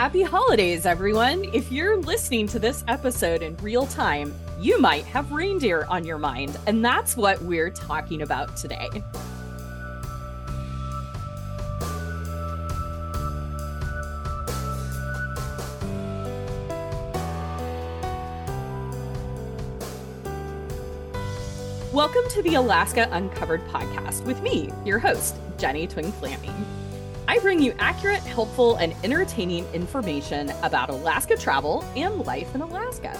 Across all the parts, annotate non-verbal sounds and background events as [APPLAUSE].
Happy holidays, everyone! If you're listening to this episode in real time, you might have reindeer on your mind, and that's what we're talking about today. Welcome to the Alaska Uncovered podcast with me, your host, Jennie Twing Flaming. I bring you accurate, helpful, and entertaining information about Alaska travel and life in Alaska.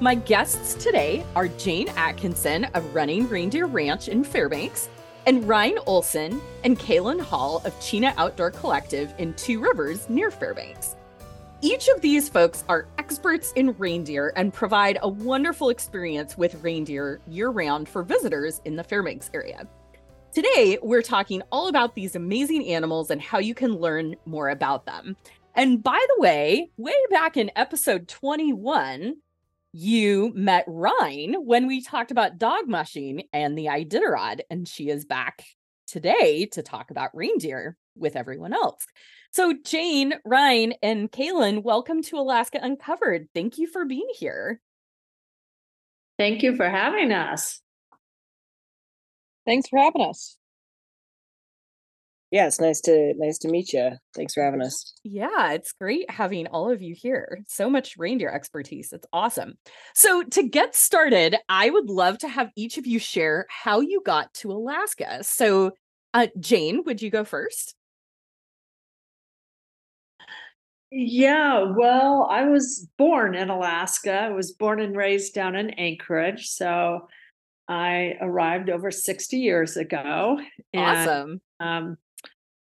My guests today are Jane Atkinson of Running Reindeer Ranch in Fairbanks, and Ryne Olsen and Kalyn Holl of Chena Outdoor Collective in Two Rivers near Fairbanks. Each of these folks are experts in reindeer and provide a wonderful experience with reindeer year round for visitors in the Fairbanks area. Today, we're talking all about these amazing animals and how you can learn more about them. And by the way, way back in episode 21, you met Ryne when we talked about dog mushing and the Iditarod, and she is back today to talk about reindeer with everyone else. So, Jane, Ryne, and Kalyn, welcome to Alaska Uncovered. Thank you for being here. Thank you for having us. Thanks for having us. Yeah, it's nice to nice to meet you. Thanks for having us. Yeah, it's great having all of you here. So much reindeer expertise. It's awesome. So, to get started, I would love to have each of you share how you got to Alaska. So, uh, Jane, would you go first? Yeah, well, I was born in Alaska. I was born and raised down in Anchorage. So I arrived over 60 years ago. And, awesome. Um,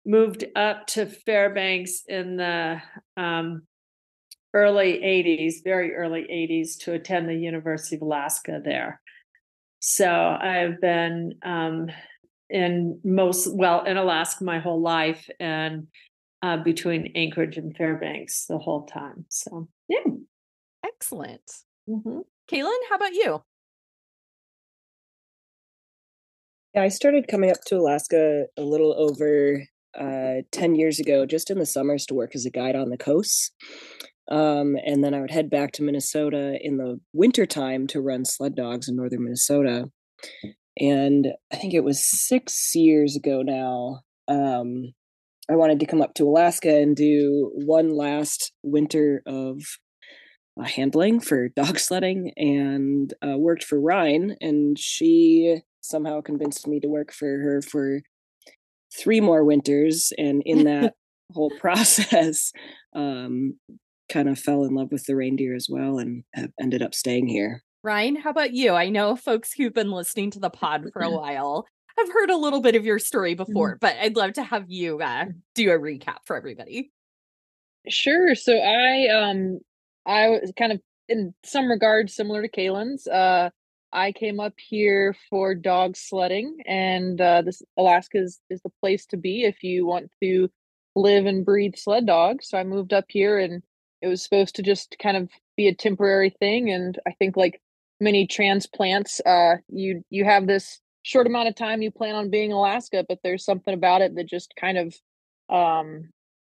moved up to Fairbanks in the um, early 80s, very early 80s, to attend the University of Alaska there. So I've been um, in most, well, in Alaska my whole life and uh, between Anchorage and Fairbanks the whole time. So, yeah. Excellent. Mm-hmm. Kalyn, how about you? Yeah, I started coming up to Alaska a little over uh, 10 years ago, just in the summers to work as a guide on the coasts. Um, and then I would head back to Minnesota in the wintertime to run sled dogs in northern Minnesota. And I think it was six years ago now. Um, I wanted to come up to Alaska and do one last winter of uh, handling for [LAUGHS] dog sledding and uh, worked for Ryne. And she somehow convinced me to work for her for three more winters and in that [LAUGHS] whole process um, kind of fell in love with the reindeer as well and have ended up staying here ryne how about you i know folks who've been listening to the pod for a [LAUGHS] while have heard a little bit of your story before mm-hmm. but i'd love to have you uh, do a recap for everybody sure so i um i was kind of in some regards similar to Kalyn's. Uh, I came up here for dog sledding, and uh, this Alaska is, is the place to be if you want to live and breathe sled dogs. So I moved up here, and it was supposed to just kind of be a temporary thing. And I think like many transplants, uh, you you have this short amount of time you plan on being Alaska, but there's something about it that just kind of um,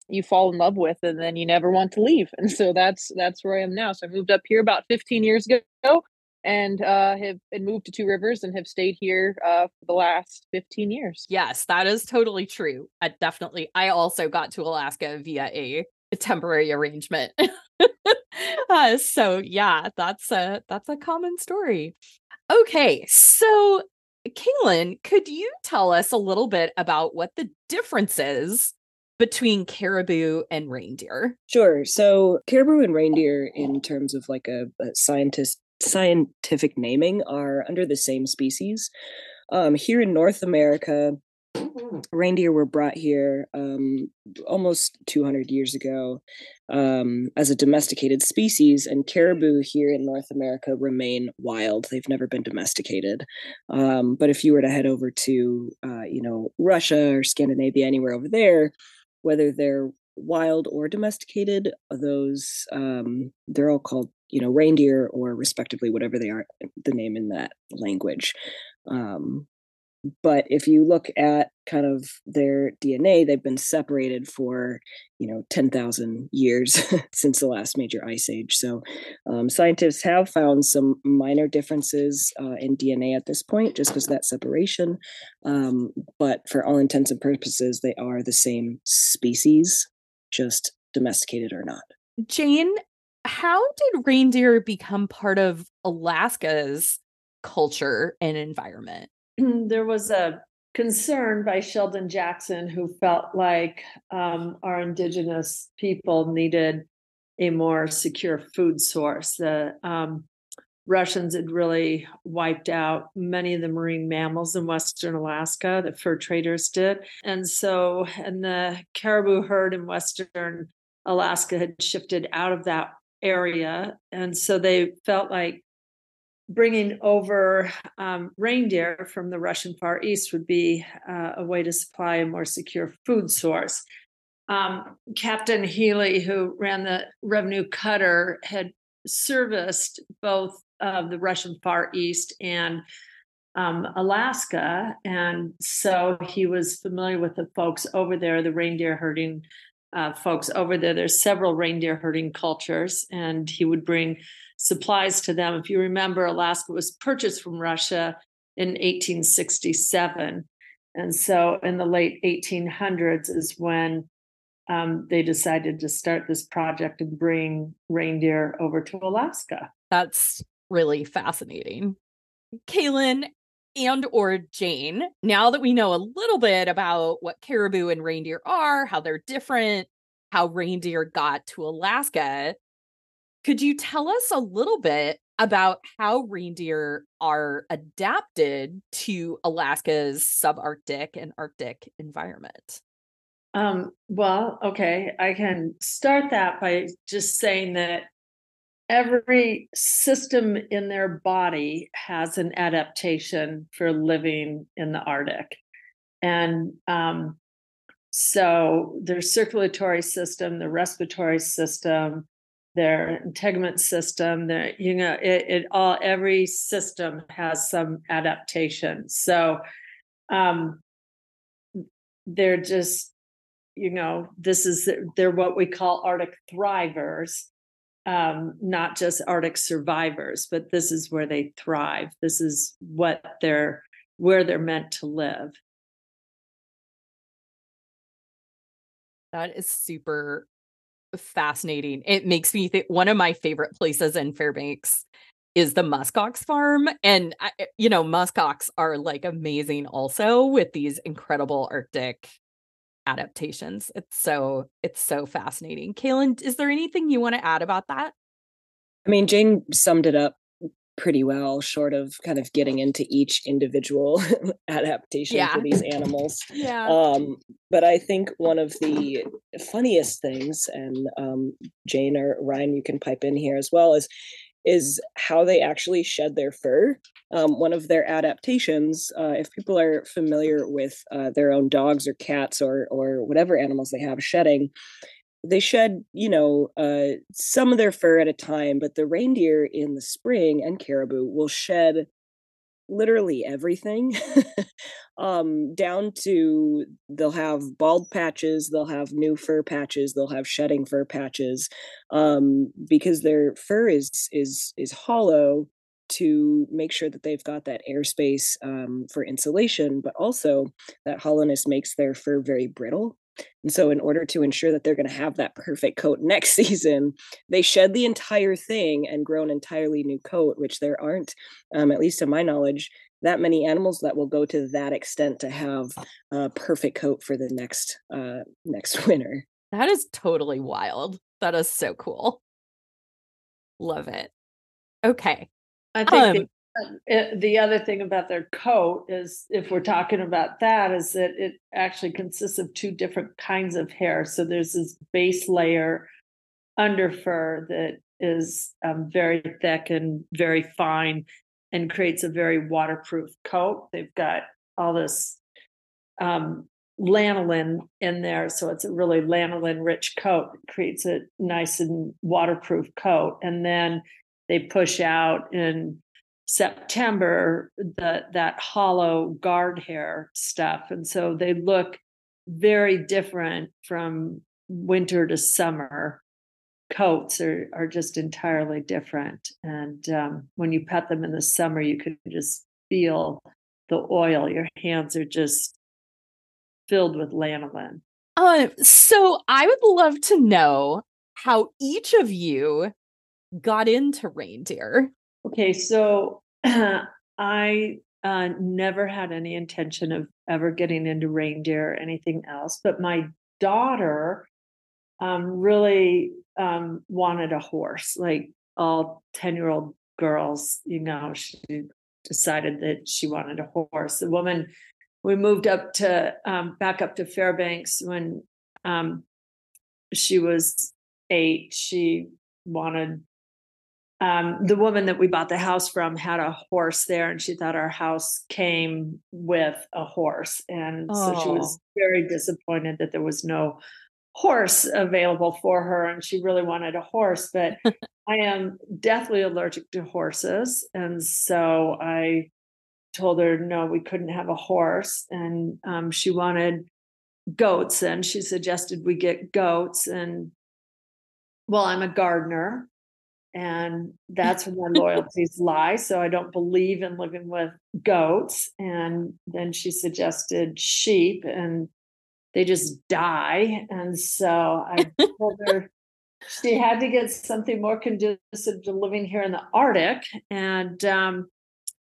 you fall in love with, and then you never want to leave. [LAUGHS] And so that's that's where I am now. So I moved up here about 15 years ago and uh, have and moved to Two Rivers and have stayed here uh, for the last 15 years. Yes, that is totally true. I definitely, I also got to Alaska via a, a temporary arrangement. [LAUGHS] uh, so yeah, that's a that's a common story. Okay, so Kalyn, could you tell us a little bit about what the difference is between caribou and reindeer? Sure. So caribou and reindeer, in terms of like a, a scientist scientific naming are under the same species. Um, here in North America, reindeer were brought here um, almost 200 years ago um, as a domesticated species, and caribou here in North America remain wild. They've never been domesticated. Um, but if you were to head over to, uh, you know, Russia or Scandinavia, anywhere over there, whether they're wild or domesticated, those um, they're all called you know reindeer or respectively whatever they are the name in that language um, but if you look at kind of their DNA, they've been separated for you know ten thousand years [LAUGHS] since the last major ice age. So um, scientists have found some minor differences uh, in DNA at this point, just because that separation. Um, but for all intents and purposes, they are the same species, just domesticated or not. Jane, how did reindeer become part of Alaska's culture and environment? [CLEARS THROAT] there was a concern by Sheldon Jackson who felt like um, our indigenous people needed a more secure food source. The um, Russians had really wiped out many of the marine mammals in Western Alaska, the fur traders did. And so, and the caribou herd in Western Alaska had shifted out of that area. And so they felt like bringing over um, reindeer from the Russian Far East would be uh, a way to supply a more secure food source. Um, Captain Healy, who ran the revenue cutter, had serviced both of the Russian Far East and um, Alaska. And so he was familiar with the folks over there, the reindeer herding uh, folks over there. There's several reindeer herding cultures, and he would bring supplies to them. If you remember, Alaska was purchased from Russia in 1867. And so in the late 1800s is when um, they decided to start this project and bring reindeer over to Alaska. That's really fascinating. Kalyn and or Jane, now that we know a little bit about what caribou and reindeer are, how they're different, how reindeer got to Alaska, could you tell us a little bit about how reindeer are adapted to Alaska's subarctic and Arctic environment? Um, well, okay, I can start that by just saying that every system in their body has an adaptation for living in the Arctic. And um, so their circulatory system, the respiratory system, their integument system their you know it, it all every system has some adaptation so um they're just you know this is they're what we call arctic thrivers um not just arctic survivors but this is where they thrive this is what they're where they're meant to live that is super fascinating. It makes me think one of my favorite places in Fairbanks is the muskox farm and you know muskox are like amazing also with these incredible arctic adaptations it's so it's so fascinating kalyn is there anything you want to add about that i mean jane summed it up pretty well, short of kind of getting into each individual [LAUGHS] adaptation yeah. for these animals. [LAUGHS] Yeah. Um, but I think one of the funniest things, and um, Jane or Ryne, you can pipe in here as well, is is how they actually shed their fur. Um, one of their adaptations, uh, if people are familiar with uh, their own dogs or cats or or whatever animals they have shedding, they shed you know uh, some of their fur at a time but the reindeer in the spring and caribou will shed literally everything [LAUGHS] um down to they'll have bald patches they'll have new fur patches they'll have shedding fur patches um because their fur is is is hollow to make sure that they've got that airspace um, for insulation, but also that hollowness makes their fur very brittle. And so, in order to ensure that they're going to have that perfect coat [LAUGHS] next season, they shed the entire thing and grow an entirely new coat, which there aren't, um, at least to my knowledge, that many animals that will go to that extent to have a perfect coat for the next uh, next [LAUGHS] winter. That is totally wild. That is so cool. Love it. Okay. I think um, it, the other thing about their coat is if we're talking about that is that it actually consists of two different kinds of hair. So there's this base layer under fur that is um, very thick and very fine and creates a very waterproof coat. They've got all this um, lanolin in there so it's a really lanolin rich coat it creates a nice and waterproof coat. And then they push out and September the that hollow guard hair stuff. And so they look very different from winter to summer. Coats are are just entirely different. And um, when you pet them in the summer, you can just feel the oil. Your hands are just filled with lanolin. Um, so I would love to know how each of you got into reindeer. Okay, so [CLEARS THROAT] I uh, never had any intention of ever getting into reindeer or anything else, but my daughter um, really um, wanted a horse, like all 10 year old girls, you know, she decided that she wanted a horse. The woman, we moved up to um, back up to Fairbanks when um, she was eight. She wanted um, the woman that we bought the house from had a horse there, and she thought our house came with a horse, and oh. so she was very disappointed that there was no horse available for her, and she really wanted a horse. But [LAUGHS] I am deathly allergic to horses, and so I told her no, we couldn't have a horse, and um, she wanted goats, and she suggested we get goats, and well, I'm a gardener and that's where my loyalties lie. So I don't believe in living with goats. And then she suggested sheep, and they just die. And so I told her [LAUGHS] she had to get something more conducive to living here in the Arctic. And um,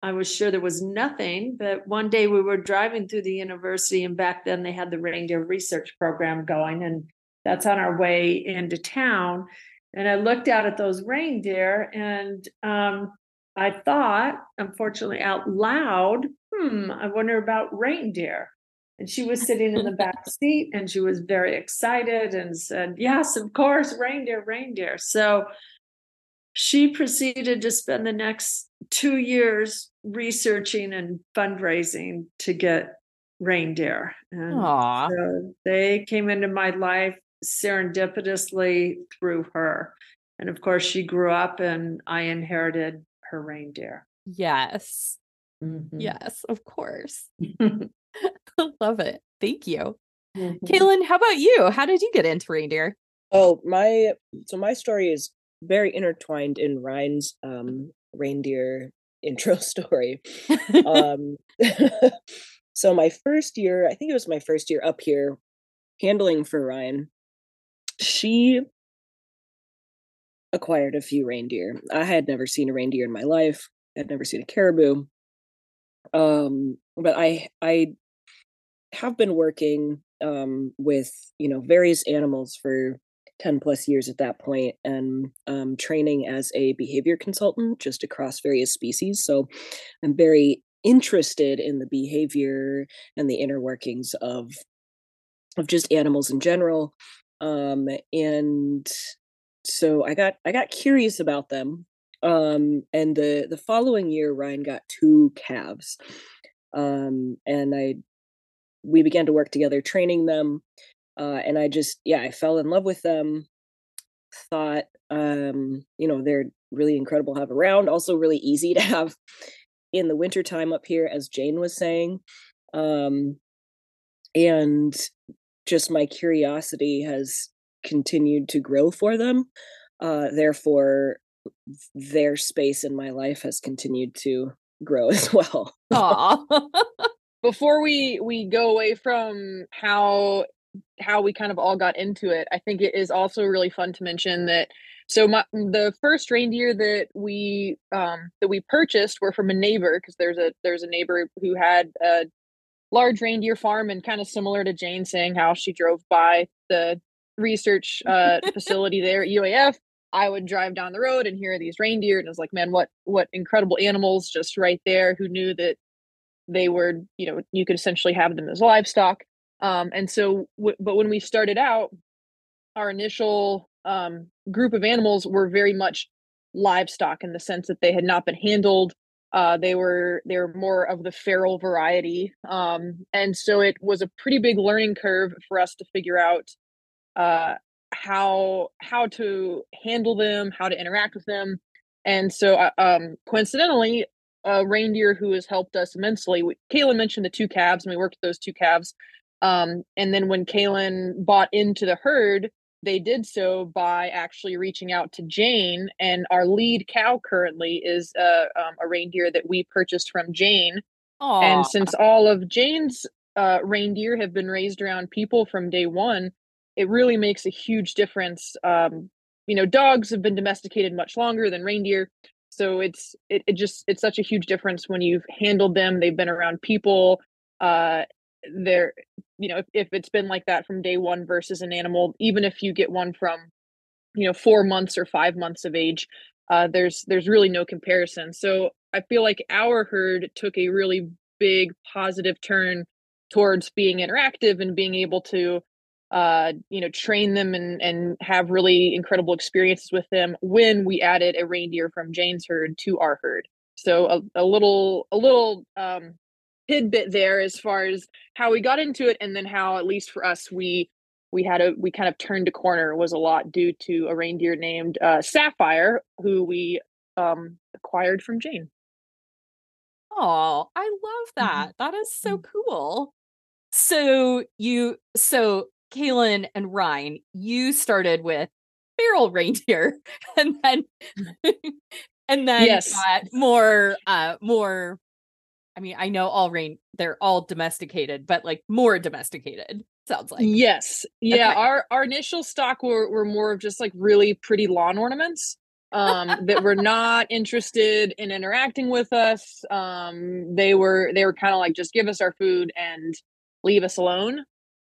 I was sure there was nothing. But one day we were driving through the university, and back then they had the reindeer research program going, and that's on our way into town and I looked out at those reindeer and um, I thought, unfortunately, out loud, hmm, I wonder about reindeer. And she was sitting in the [LAUGHS] back seat and she was very excited and said, Yes, of course, reindeer, reindeer. So she proceeded to spend the next two years researching and fundraising to get reindeer. And Aww. so they came into my life serendipitously through her. And of course, she grew up and I inherited her reindeer. Yes. Mm-hmm. Yes, of course. I [LAUGHS] [LAUGHS] love it. Thank you. Mm-hmm. Kalyn, how about you? How did you get into reindeer? Oh, my so my story is very intertwined in Ryne's um reindeer intro [LAUGHS] story. um so my first year, I think it was my first year up here handling for Ryne she acquired a few reindeer. I had never seen a reindeer in my life. I'd never seen a caribou. Um, but I I have been working um with, you know, various animals for 10 plus years at that point and um, training as a behavior consultant just across various species. So I'm very interested in the behavior and the inner workings of of just animals in general um and so i got i got curious about them um and the the following year ryne got two calves um and i we began to work together training them uh and i just yeah i fell in love with them thought um you know they're really incredible to have around also really easy to have in the wintertime up here as jane was saying um and just my curiosity has continued to grow for them. Uh, therefore, their space in my life has continued to grow [LAUGHS] as well. Before we we go away from how how we kind of all got into it, I think it is also really fun to mention that so my the first reindeer that we um that we purchased were from a neighbor because there's a there's a neighbor who had a large reindeer farm and kind of similar to Jane saying how she drove by the research uh, [LAUGHS] facility there at UAF. I would drive down the road and hear these reindeer, and I was like, "Man, what what incredible animals just right there!" Who knew that they were, you know, you could essentially have them as livestock. Um, and so, w- but when we started out, our initial um, group of animals were very much livestock in the sense that they had not been handled uh, they were they were more of the feral variety, um, and so it was a pretty big learning curve for us to figure out uh, how how to handle them, how to interact with them. And so, uh, um, coincidentally, a reindeer who has helped us immensely. We, Kalyn mentioned the two calves, and we worked with those two calves. Um, and then when Kalyn bought into the herd, they did so by actually reaching out to Jane. And our lead cow currently is uh, um, a reindeer that we purchased from Jane. Aww. And since all of Jane's uh, reindeer have been raised around people from day one, it really makes a huge difference. Um, you know, dogs have been domesticated much longer than reindeer. So it's it, it just it's such a huge difference when you've handled them. They've been around people. Uh, they're you know if, if it's been like that from day one versus an animal, even if you get one from you know four months or five months of age, uh, there's there's really no comparison. So I feel like our herd took a really big positive turn towards being interactive and being able to uh, you know, train them and and have really incredible experiences with them when we added a reindeer from Jane's herd to our herd. So a, a little a little um tidbit there as far as how we got into it and then how at least for us we we had a we kind of turned a corner was a lot due to a reindeer named uh, Sapphire who we um acquired from Jane. Oh, I love mm-hmm. that. Mm-hmm. that is so mm-hmm. cool. So you so Kalyn and Ryne, you started with feral [LAUGHS] reindeer and then [LAUGHS] and then yes. got more uh more I mean, I know all rain they're all domesticated, but like more domesticated, sounds like. Yes. Yeah. Okay. Our our initial stock were, were more of just like really pretty lawn ornaments um that were not interested in interacting with us. Um they were they were kind of like just give us our food and leave us alone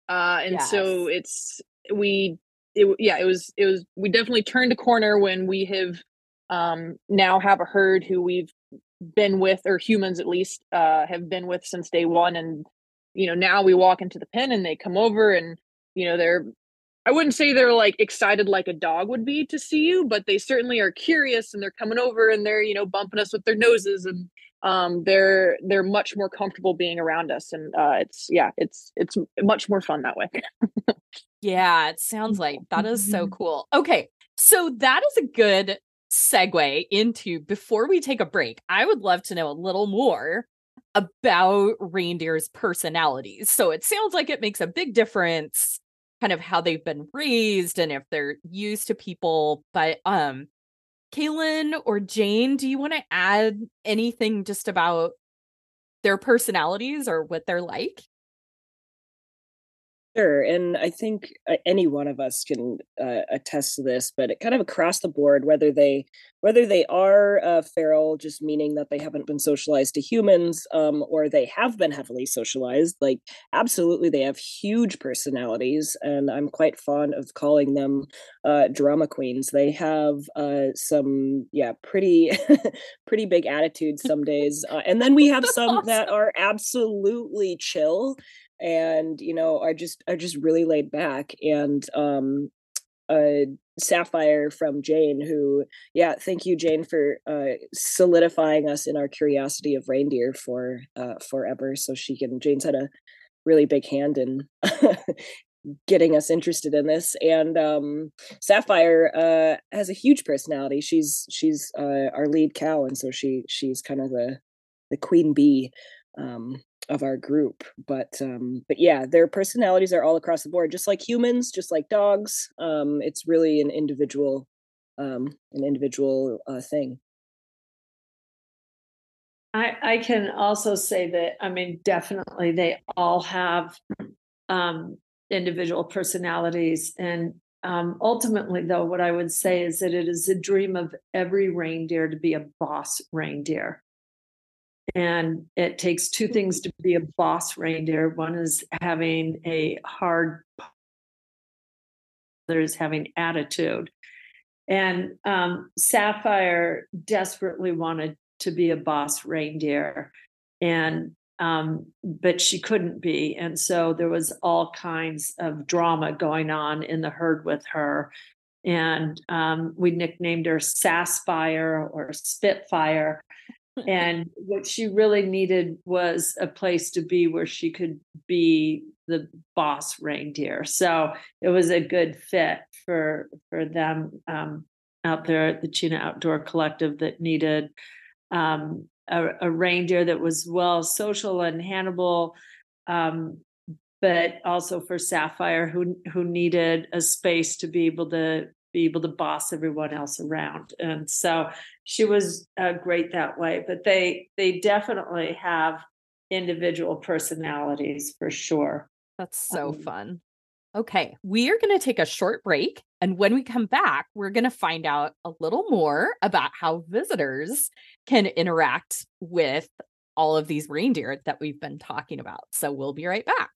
uh and yes. so it's we it yeah it was it was we definitely turned a corner when we have um now have a herd who we've been with or humans at least uh have been with since day one and you know now we walk into the pen and they come over and you know they're I wouldn't say they're like excited like a dog would be to see you, but they certainly are curious and they're coming over and they're, you know, bumping us with their noses and um, they're they're much more comfortable being around us and uh, it's yeah it's it's much more fun that way. Yeah it sounds like that is so [LAUGHS] cool. Okay so that is a good segue into before we take a break i would love to know a little more about reindeer's personalities so it sounds like it makes a big difference kind of how they've been raised and if they're used to people but um Kalyn or Jane, do you want to add anything just about their personalities or what they're like? Sure, and I think uh, any one of us can uh, attest to this, but it kind of across the board, whether they whether they are uh, feral, just meaning that they haven't been socialized to humans, um, or they have been heavily socialized, like absolutely, they have huge personalities, and I'm quite fond of calling them uh, drama queens. They have uh, some, yeah, pretty [LAUGHS] pretty big attitudes some days, uh, and then we have some awesome. [LAUGHS] that are absolutely chill and you know are just are just really laid back and um uh sapphire from jane who yeah thank you jane for uh solidifying us in our curiosity of reindeer for uh forever so she can jane's had a really big hand in [LAUGHS] getting us interested in this and um sapphire uh has a huge personality. She's she's uh our lead cow and so she she's kind of the the queen bee um of our group but um but yeah their personalities are all across the board just like humans just like dogs um it's really an individual um an individual uh, thing i i can also say that i mean definitely they all have um individual personalities and um, ultimately, though, what I would say is that it is a dream of every reindeer to be a boss reindeer. And it takes two things to be a boss reindeer. One is having a hard, other is having attitude. And um, Sapphire desperately wanted to be a boss reindeer, and um, but she couldn't be, and so there was all kinds of drama going on in the herd with her. And um, we nicknamed her Sasspire or Spitfire and what she really needed was a place to be where she could be the boss reindeer. So it was a good fit for for them um, out there at the chena outdoor collective that needed um, a, a reindeer that was well social and Hannibal, um, but also for Sapphire, who who needed a space to be able to be able to boss everyone else around, and so she was uh, great that way. But they they definitely have individual personalities for sure. That's so um, fun. Okay, we are going to take a short break. And when we come back, we're going to find out a little more about how visitors can interact with all of these reindeer that we've been talking about. So we'll be right back.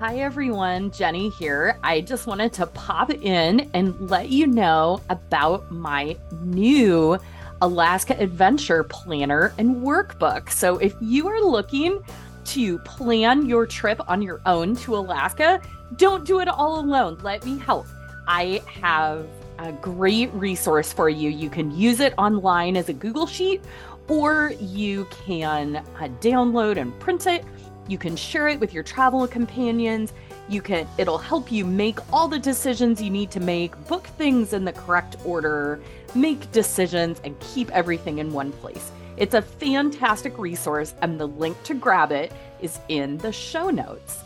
Hi, everyone. Jennie here. I just wanted to pop in and let you know about my new Alaska Adventure Planner and Workbook. So, if you are looking to plan your trip on your own to Alaska, don't do it all alone. Let me help. I have a great resource for you. You can use it online as a Google Sheet, or you can uh, download and print it. You can share it with your travel companions. You can it'll help you make all the decisions you need to make, book things in the correct order, make decisions and keep everything in one place. It's a fantastic resource, and the link to grab it is in the show notes.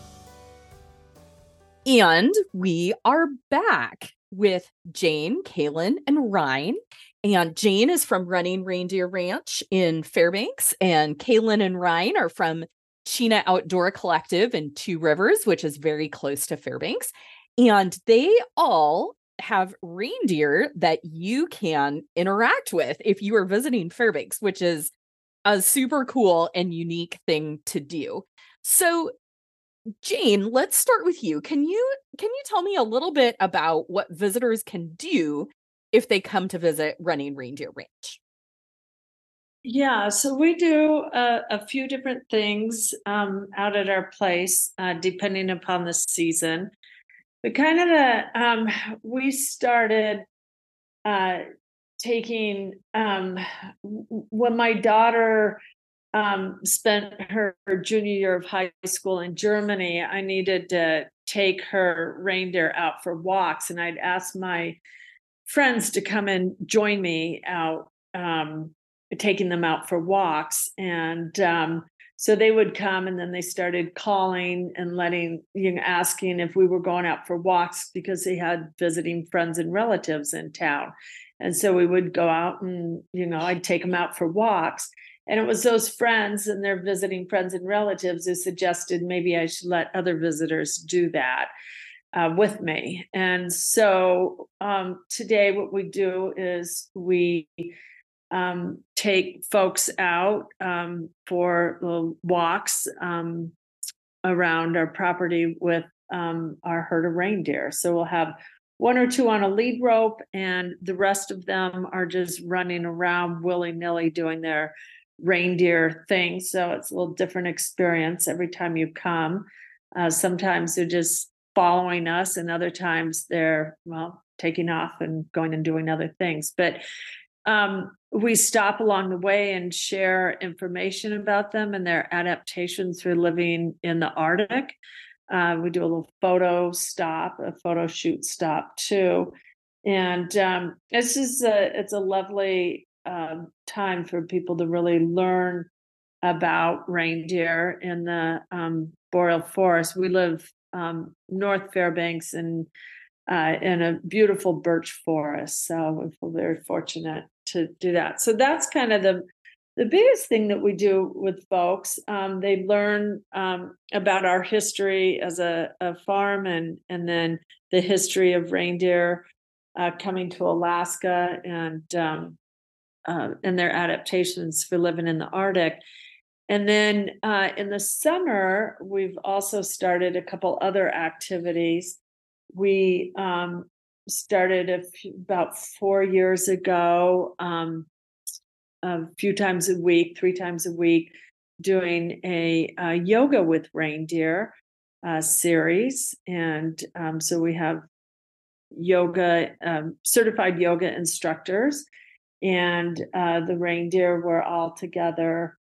And we are back with Jane, Kalyn, and Ryne. And Jane is from Running Reindeer Ranch in Fairbanks, and Kalyn and Ryne are from Chena Outdoor Collective in Two Rivers, which is very close to Fairbanks. And they all have reindeer that you can interact with if you are visiting Fairbanks, which is a super cool and unique thing to do. So, Jane, let's start with you. Can you can you tell me a little bit about what visitors can do if they come to visit Running Reindeer Ranch? Yeah, so we do a, a few different things um, out at our place, uh, depending upon the season. But kind of the um, we started uh, taking um, when my daughter um, spent her, her, junior year of high school in Germany. I needed to take her reindeer out for walks, and I'd ask my friends to come and join me out um, taking them out for walks and um, so they would come and then they started calling and letting you know asking if we were going out for walks because they had visiting friends and relatives in town. And so we would go out and you know i'd take them out for walks. And it was those friends and their visiting friends and relatives who suggested maybe i should let other visitors do that uh, with me. And so um, today what we do is we um, take folks out um, for walks um, around our property with um, our herd of reindeer. So we'll have one or two on a lead rope, and the rest of them are just running around willy nilly doing their reindeer thing. So it's a little different experience every time you come. Uh, sometimes they're just following us, and other times they're, well, taking off and going and doing other things. But um, we stop along the way and share information about them and their adaptations for living in the Arctic. Uh, we do a little photo stop, a photo shoot stop too, and um, it's a it's a lovely um, time for people to really learn about reindeer in the um, boreal forest. We live um, North Fairbanks and uh, in a beautiful birch forest, so we feel very fortunate to do that. So that's kind of the the biggest thing that we do with folks. Um, they learn um, about our history as a, a, farm and and then the history of reindeer uh, coming to Alaska and um, uh, and their adaptations for living in the Arctic. And then uh, in the summer, we've also started a couple other activities. We um, started about four years ago, um, a few times a week, three times a week, doing a, a yoga with reindeer uh, series. And um, so we have yoga, um, certified yoga instructors, and uh, the reindeer were all together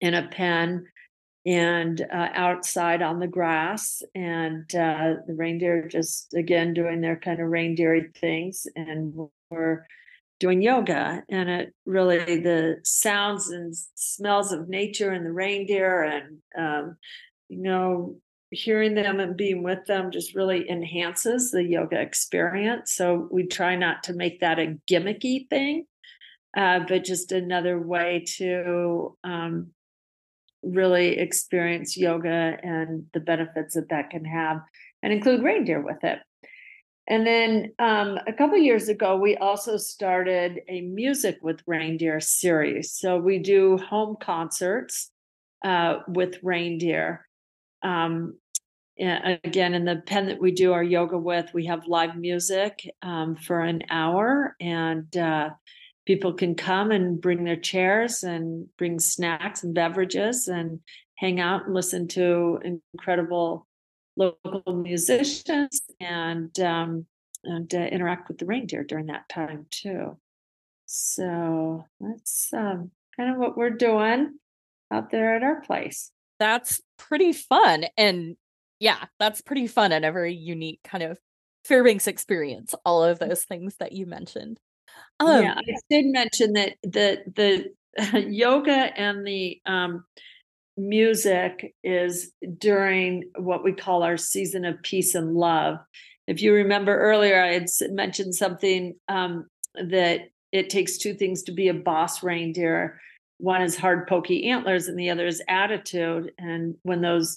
in a pen and uh, outside on the grass and uh, the reindeer just again doing their kind of reindeer things and we're doing yoga and it really the sounds and smells of nature and the reindeer and um, you know hearing them and being with them just really enhances the yoga experience so we try not to make that a gimmicky thing uh, but just another way to um, really experience yoga and the benefits that that can have and include reindeer with it and then um, a couple years ago, we also started a music with reindeer series. So we do home concerts uh, with reindeer. Um, again, in the pen that we do our yoga with, we have live music um, for an hour, and uh, people can come and bring their chairs and bring snacks and beverages and hang out and listen to incredible local musicians and um, and uh, interact with the reindeer during that time too. So that's um, kind of what we're doing out there at our place. That's pretty fun, and yeah, that's pretty fun and a very unique kind of Fairbanks experience. All of those things that you mentioned. Um, yeah, I did mention that the the [LAUGHS] yoga and the um, music is during what we call our season of peace and love. If you remember earlier, I had mentioned something um, that it takes two things to be a boss reindeer. One is hard, pokey antlers, and the other is attitude. And when those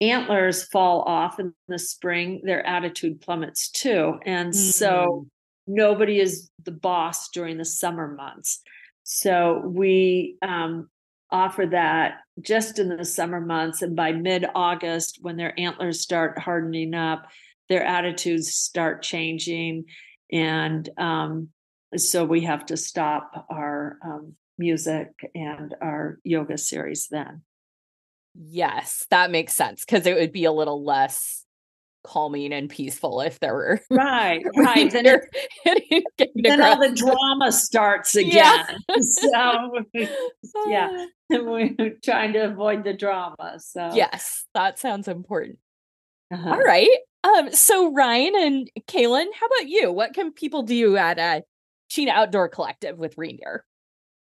antlers fall off in the spring, their attitude plummets too. And mm. so nobody is the boss during the summer months. So we um, offer that just in the summer months. And by mid August, when their antlers start hardening up, their attitudes start changing. And um, so we have to stop our um, music and our yoga series then. Yes, that makes sense because it would be a little less calming and peaceful if there were right [LAUGHS] right then, it, [LAUGHS] then all the drama starts [LAUGHS] again yeah. so yeah we're trying to avoid the drama so. Yes that sounds important. Uh-huh. all right um so ryne and kalyn how about you? What can people do at a Chena outdoor collective with reindeer?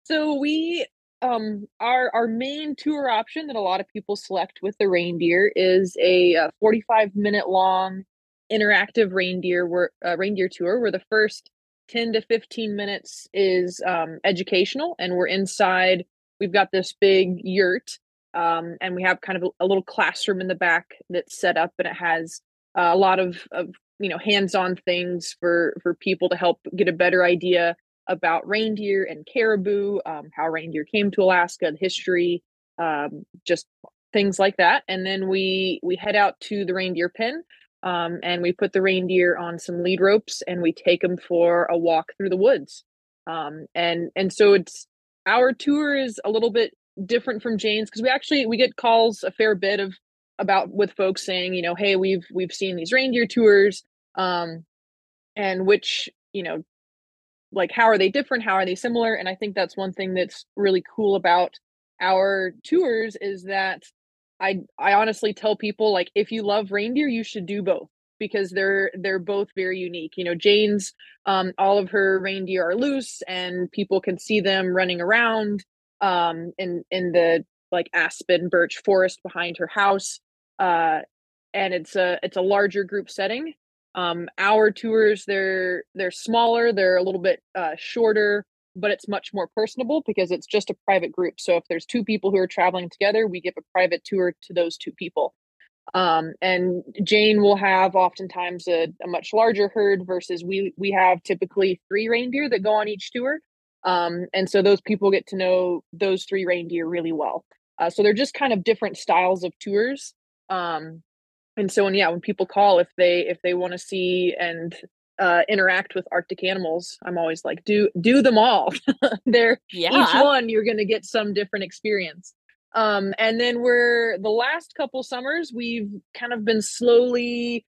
So we um our our main tour option that a lot of people select with the reindeer is a, uh, 45 minute long interactive reindeer where, uh, reindeer tour where the first 10 to 15 minutes is um, educational and we're inside we've got this big yurt um, and we have kind of a, a, little classroom in the back that's set up and it has uh, a lot of, of you know hands-on things for for people to help get a better idea about reindeer and caribou, um, how reindeer came to Alaska, the history, um, just things like that. And then we we head out to the reindeer pen, um, and we put the reindeer on some lead ropes, and we take them for a walk through the woods. Um, and and so it's our tour is a little bit different from Jane's because we actually we get calls a fair bit of about with folks saying, you know, hey, we've we've seen these reindeer tours, um, and which you know like how are they different? How are they similar? And i think that's one thing that's really cool about our tours is that i i honestly tell people like if you love reindeer you should do both because they're they're both very unique. You know jane's um all of her reindeer are loose and people can see them running around um in in the like aspen birch forest behind her house uh and it's a it's a larger group setting um, our tours they're they're smaller, they're a little bit uh, shorter, but it's much more personable because it's just a private group. So if there's two people who are traveling together, we give a private tour to those two people. Um, and Jane will have oftentimes a, a, much larger herd versus we we have typically three reindeer that go on each tour. Um, and so those people get to know those three reindeer really well. Uh, so they're just kind of different styles of tours. Um, and so when yeah when people call if they if they want to see and uh, interact with arctic animals i'm always like do do them all. [LAUGHS] They're yeah. each one you're going to get some different experience. Um and then we're the last couple summers we've kind of been slowly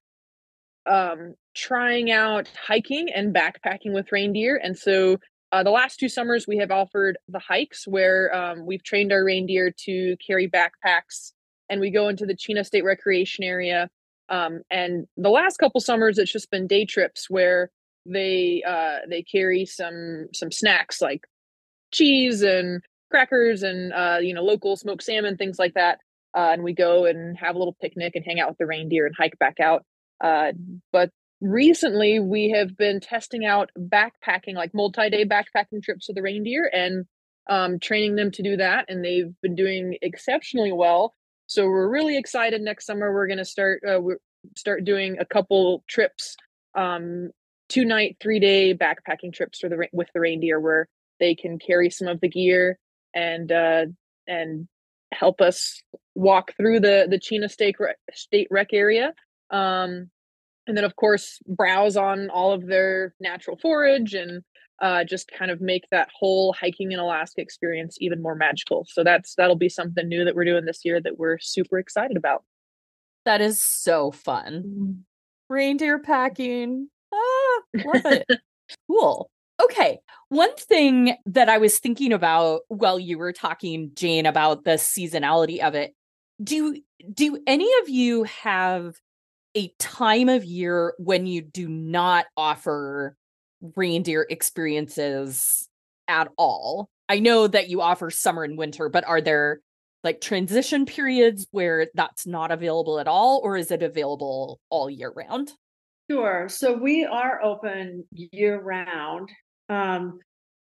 um trying out hiking and backpacking with reindeer. And so uh, the last two summers we have offered the hikes where um, we've trained our reindeer to carry backpacks and we go into the Chena State Recreation Area. Um, and the last couple summers, it's just been day trips where they uh they carry some some snacks like cheese and crackers and uh you know local smoked salmon things like that uh, and we go and have a little picnic and hang out with the reindeer and hike back out uh but recently we have been testing out backpacking like multi-day backpacking trips with the reindeer and um, training them to do that and they've been doing exceptionally well so we're really excited next summer we're going to start uh, start doing a couple trips um, two night three day backpacking trips for the with the reindeer where they can carry some of the gear and uh, and help us walk through the the Chena State State Rec area um, and then of course browse on all of their natural forage and uh, just kind of make that whole hiking in Alaska experience even more magical. So that's that'll be something new that we're doing this year that we're super excited about. That is so fun. Mm-hmm. Reindeer packing. Ah, love it. [LAUGHS] cool. Okay. One thing that I was thinking about while you were talking, Jane, about the seasonality of it. Do do any of you have a time of year when you do not offer reindeer experiences at all? I know that you offer summer and winter, but are there like transition periods where that's not available at all, or is it available all year round? Sure. So we are open year round. Um,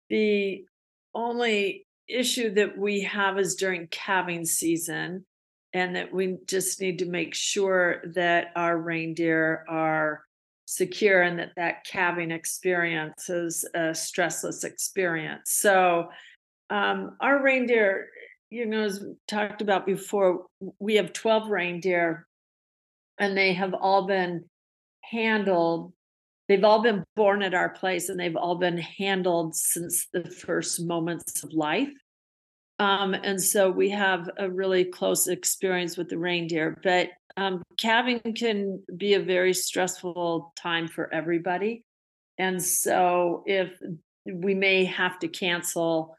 the only issue that we have is during calving season and that we just need to make sure that our reindeer are secure and that that calving experience is a stressless experience so um, our reindeer you know as talked about before we have 12 reindeer and they have all been handled they've all been born at our place and they've all been handled since the first moments of life um, and so we have a really close experience with the reindeer. But um, calving can be a very stressful time for everybody. And so if we may have to cancel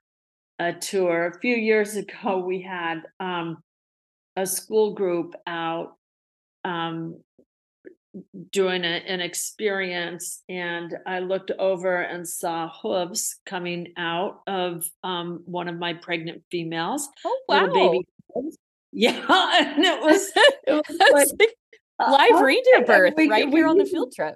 a tour, a few years [LAUGHS] ago, we had um, a school group out um, doing a, an experience and I looked over and saw hooves coming out of um, one of my pregnant females. Oh wow. baby hooves. Yeah. [LAUGHS] And it was, [LAUGHS] it was like, like live uh, reindeer birth we, right we, here on the field trip.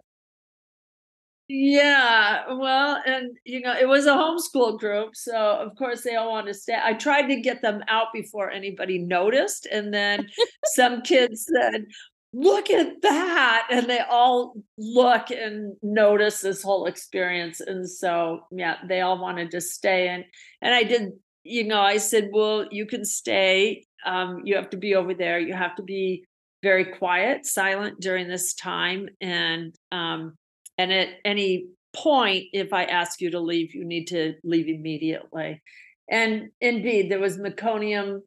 Yeah, well, and you know, it was a homeschool group, so of course they all want to stay. I tried to get them out before anybody noticed, and then [LAUGHS] some kids said, look at that and they all look and notice this whole experience and so yeah they all wanted to stay and and i did you know i said well you can stay um, you have to be over there. You have to be very quiet silent during this time. And um and at any point if i ask you to leave you need to leave immediately. And indeed there was meconium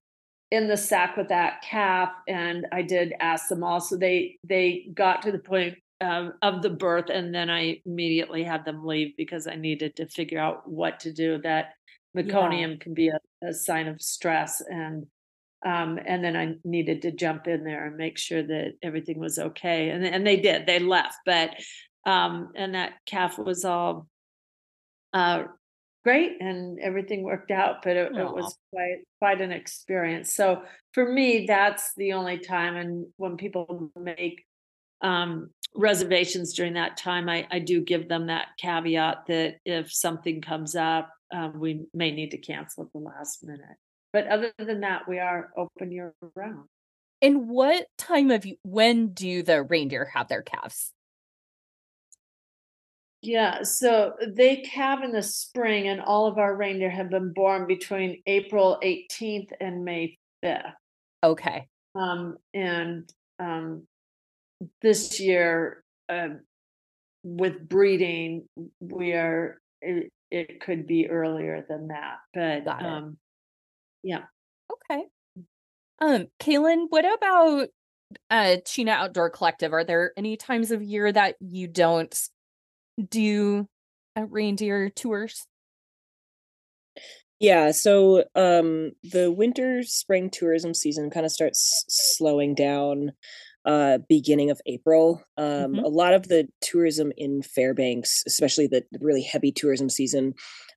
in the sack with that calf and i did ask them also they they got to the point um, of the birth and then i immediately had them leave because i needed to figure out what to do that meconium yeah. can be a, a, sign of stress and um, and then i needed to jump in there and make sure that everything was okay. And, and they did they left but um, and that calf was all uh, great and everything worked out but it, it, was quite quite an experience. So for me that's the only time and when people make um, reservations during that time I, I do give them that caveat that if something comes up um, we may need to cancel at the last minute but other than that we are open year round and what time of when do the reindeer have their calves yeah, so they calve in the spring, and all of our reindeer have been born between April 18th and May 5th. Okay. Um, and um, this year, uh, with breeding, we are it, it, could be earlier than that, but um, yeah. Okay. Um, Kalyn, what about uh Chena Outdoor Collective? Are there any times of year that you don't do uh, reindeer tours? Yeah, so um the winter spring tourism season kind of starts slowing down uh, beginning of April. Um, Mhm. A lot of the tourism in Fairbanks, especially the really heavy tourism season,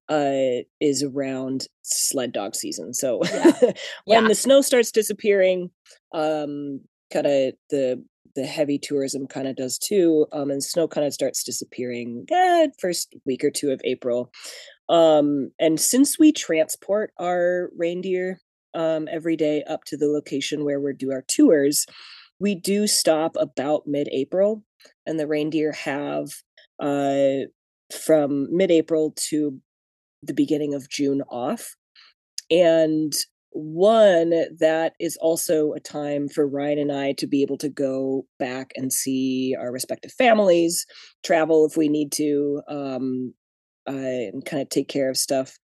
uh, is around sled dog season. So [LAUGHS] when Yeah. the snow starts disappearing, um, kind of the the heavy tourism kind of does too, um, and snow kind of starts disappearing. Eh, first week or two of April. Um, and since we transport our reindeer um, every day up to the location where we do our tours, we do stop about mid-April, and the reindeer have uh, from mid-April to the beginning of June off. And one that is also a time for Ryne and I to be able to go back and see our respective families, travel if we need to, um, uh, and kind of take care of stuff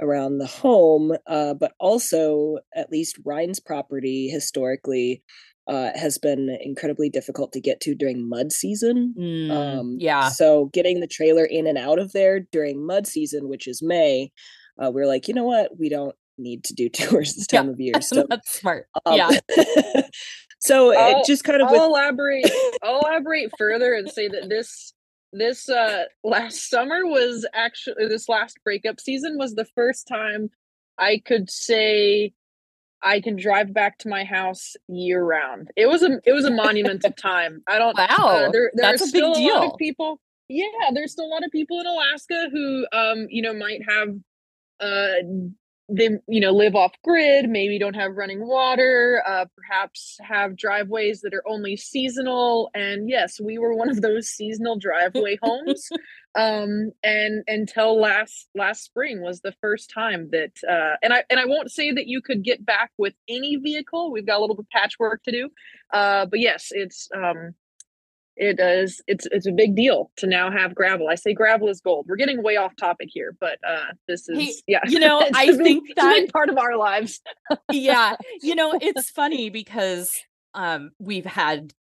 around the home. Uh, but also, at least Ryne's property historically uh, has been incredibly difficult to get to during mud season. Mm, Um, yeah. So getting the trailer in and out of there during mud season, which is May, uh, we're like, you know what? We don't need to do [LAUGHS] tours this Yeah. time of year. [LAUGHS] So That's smart. um, yeah. [LAUGHS] so I'll- it just kind of I'll with elaborate. I'll elaborate further and say that this this uh last summer was actually this last breakup season was the first time I could say I can drive back to my house year round. It was a it was a monument of [LAUGHS] time. I don't Wow. uh, there there That's are a big still a lot deal. of people. Yeah, there's still a lot of people in Alaska who um you know might have uh they you know live off grid maybe don't have running water uh perhaps have driveways that are only seasonal. And yes we were one of those seasonal driveway [LAUGHS] homes um and until last last spring was the first time that uh and i and i won't say that you could get back with any vehicle. We've got a little bit of patchwork to do. Uh but yes it's um it is it's it's a big deal to now have gravel. I say gravel is gold. We're getting way off topic here but uh this is Hey, yeah. you know, [LAUGHS] i I a big- think that- part of our lives. Yeah [LAUGHS] you know it's funny because um we've had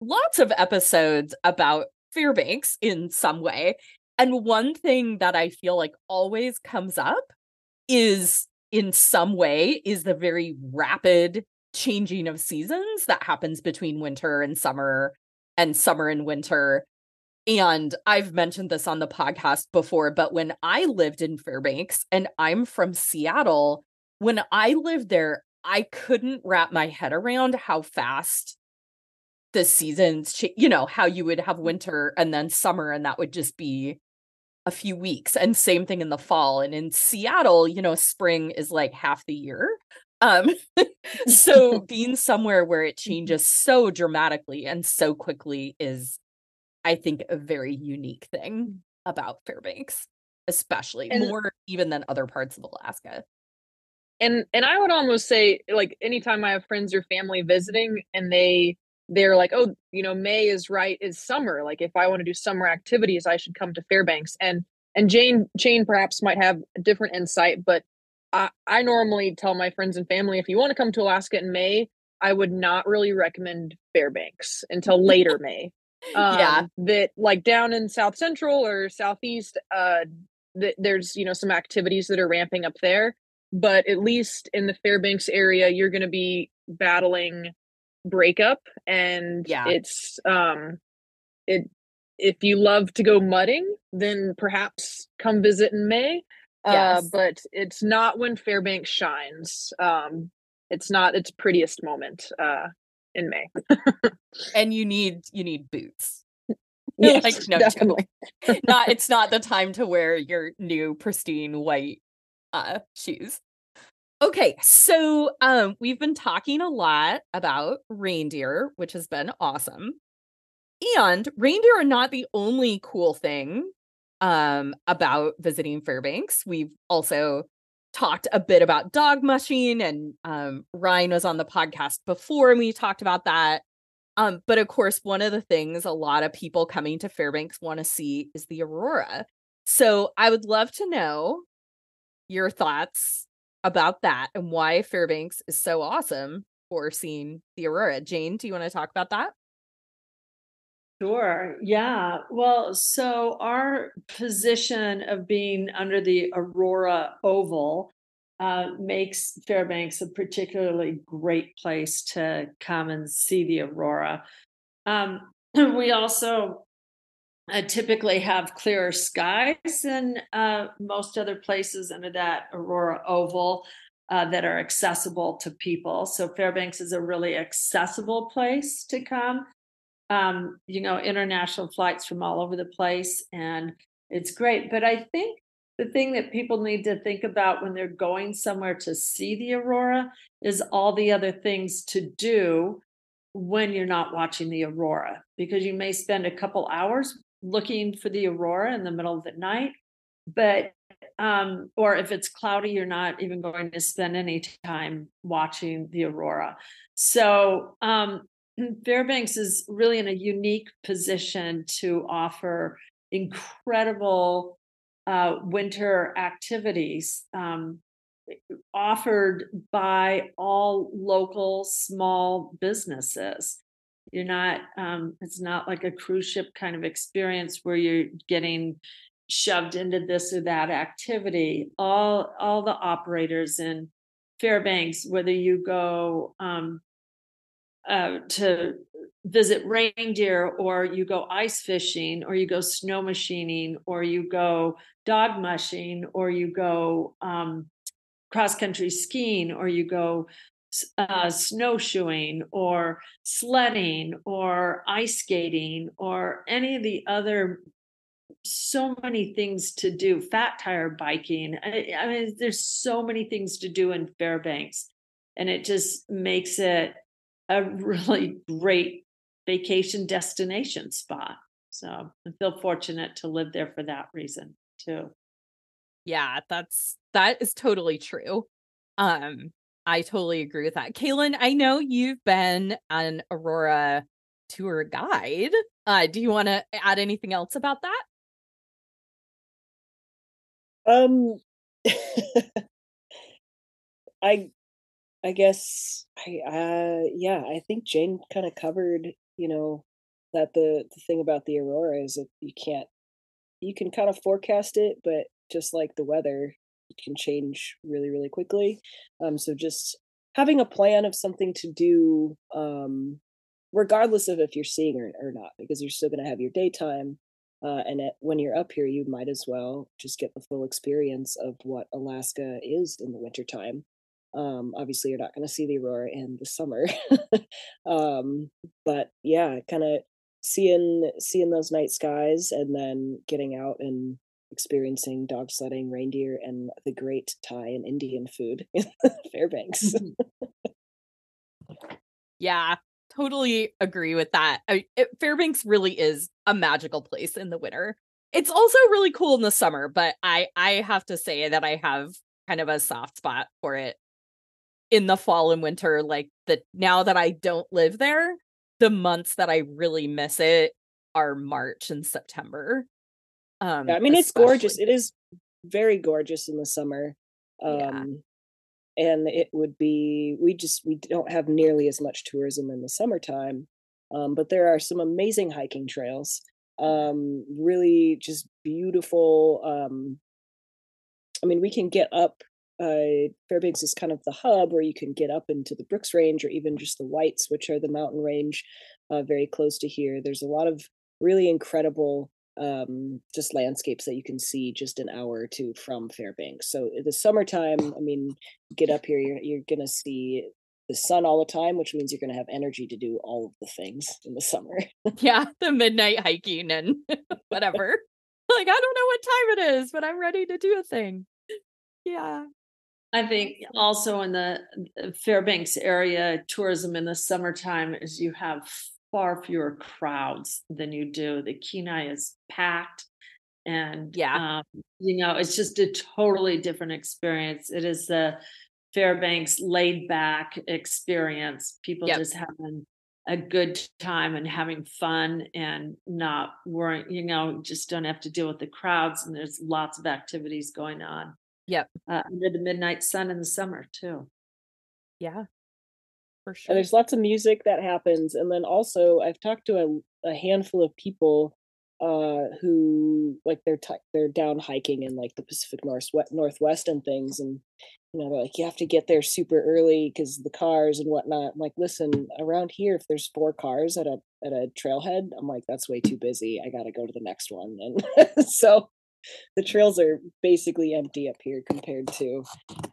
lots of episodes about fairbanks in some way and one thing that i feel like always comes up is in some way is the very rapid changing of seasons that happens between winter and summer and summer and winter and I've mentioned this on the podcast before, but when I lived in Fairbanks and I'm from Seattle, when I lived there, I couldn't wrap my head around how fast the seasons, cha- you know, how you would have winter and then summer, and that would just be a few weeks. And same thing in the fall. And in Seattle, you know, spring is like half the year. Um, [LAUGHS] so [LAUGHS] being somewhere where it changes so dramatically and so quickly is, I think, a very unique thing about Fairbanks, especially And- more even than other parts of Alaska. and and i would almost say like anytime i have friends or family visiting and they they're like oh you know may is right is summer like if i want to do summer activities i should come to fairbanks. And and jane jane perhaps might have a different insight but i i normally tell my friends and family if you want to come to alaska in may i would not really recommend fairbanks until later may [LAUGHS] um, Yeah. that like down in south central or southeast uh th- there's you know some activities that are ramping up there but at least in the Fairbanks area, you're going to be battling breakup, and Yeah. it's um, it if you love to go mudding, then perhaps come visit in May. Uh, Yes. but it's not when Fairbanks shines. Um, it's not its prettiest moment uh, in May. [LAUGHS] And you need you need boots. [LAUGHS] Yes, Like, no definitely. [LAUGHS] not it's not the time to wear your new pristine white uh shoes. Okay, so um we've been talking a lot about reindeer, which has been awesome. And reindeer are not the only cool thing um about visiting Fairbanks. We've also talked a bit about dog mushing and um Ryne was on the podcast before and we talked about that. Um, but of course, one of the things a lot of people coming to Fairbanks want to see is the aurora. So I would love to know your thoughts about that and why Fairbanks is so awesome for seeing the aurora. Jane, do you want to talk about that? Sure. Yeah. Well, so our position of being under the Aurora Oval uh, makes Fairbanks a particularly great place to come and see the aurora. Um, [CLEARS THROAT] we also uh, typically have clearer skies than uh, most other places under that aurora oval uh, that are accessible to people. So Fairbanks is a really accessible place to come. Um, you know, international flights from all over the place, and it's great. But I think the thing that people need to think about when they're going somewhere to see the aurora is all the other things to do when you're not watching the aurora because you may spend a couple hours looking for the aurora in the middle of the night but um, or if it's cloudy you're not even going to spend any time watching the aurora so um, fairbanks is really in a unique position to offer incredible uh, winter activities um, offered by all local small businesses. You're not, um, it's not like a cruise ship kind of experience where you're getting shoved into this or that activity. All, all the operators in Fairbanks, whether you go um, uh, to visit reindeer or you go ice fishing or you go snow machining or you go dog mushing or you go um, cross country skiing or you go uh, snowshoeing or sledding or ice skating or any of the other so many things to do fat tire biking. I, I mean there's so many things to do in fairbanks and it just makes it a really great vacation destination spot. So I feel fortunate to live there for that reason too. Yeah, that's that is totally true. Um, I totally agree with that. Kalyn, I know you've been an Aurora tour guide. Uh, do you want to add anything else about that? Um [LAUGHS] I I guess I uh yeah, I think Jane kind of covered, you know, that the the thing about the aurora is that you can't you can kind of forecast it, but just like the weather, it can change really really quickly. Um so just having a plan of something to do um regardless of if you're seeing or, or not because you're still going to have your daytime uh, and when you're up here you might as well just get the full experience of what alaska is in the wintertime um, obviously, you're not going to see the aurora in the summer, [LAUGHS] um, but yeah, kind of seeing seeing those night skies and then getting out and experiencing dog sledding, reindeer, and the great Thai and Indian food [LAUGHS] in Fairbanks. yeah, totally agree with that. I, it, Fairbanks really is a magical place in the winter. It's also really cool in the summer, but I I have to say that I have kind of a soft spot for it in the fall and winter like the now that I don't live there, the months that I really miss it are March and September. Um yeah, I mean it's gorgeous. It is very gorgeous in the summer. Um yeah. and it would be we just we don't have nearly as much tourism in the summertime. Um but there are some amazing hiking trails. Um really just beautiful um I mean we can get up uh, Fairbanks is kind of the hub where you can get up into the Brooks Range or even just the Whites, which are the mountain range uh, very close to here. There's a lot of really incredible um, just landscapes that you can see just an hour or two from Fairbanks. So the summertime, I mean, get up here, you're, you're going to see the sun all the time, which means you're going to have energy to do all of the things in the summer. [LAUGHS] yeah, the midnight hiking and [LAUGHS] whatever. like, I don't know what time it is, but I'm ready to do a thing. Yeah. I think also in the Fairbanks area, tourism in the summertime is you have far fewer crowds than you do. The Kenai is packed. And yeah, um, you know, it's just a totally different experience. It is the Fairbanks laid back experience. People yep. just having a good time and having fun and not worrying, you know, just don't have to deal with the crowds and there's lots of activities going on. Yep. Uh, under the midnight sun in the summer too. Yeah. For sure. And there's lots of music that happens. And then also I've talked to a, a handful of people uh who like they're t- they're down hiking in like the Pacific Northwest Northwest and things and you know they're like you have to get there super early because the cars and whatnot I'm like listen around here if there's four cars at a at a trailhead I'm like that's way too busy I got to go to the next one and [LAUGHS] so the trails are basically empty up here compared to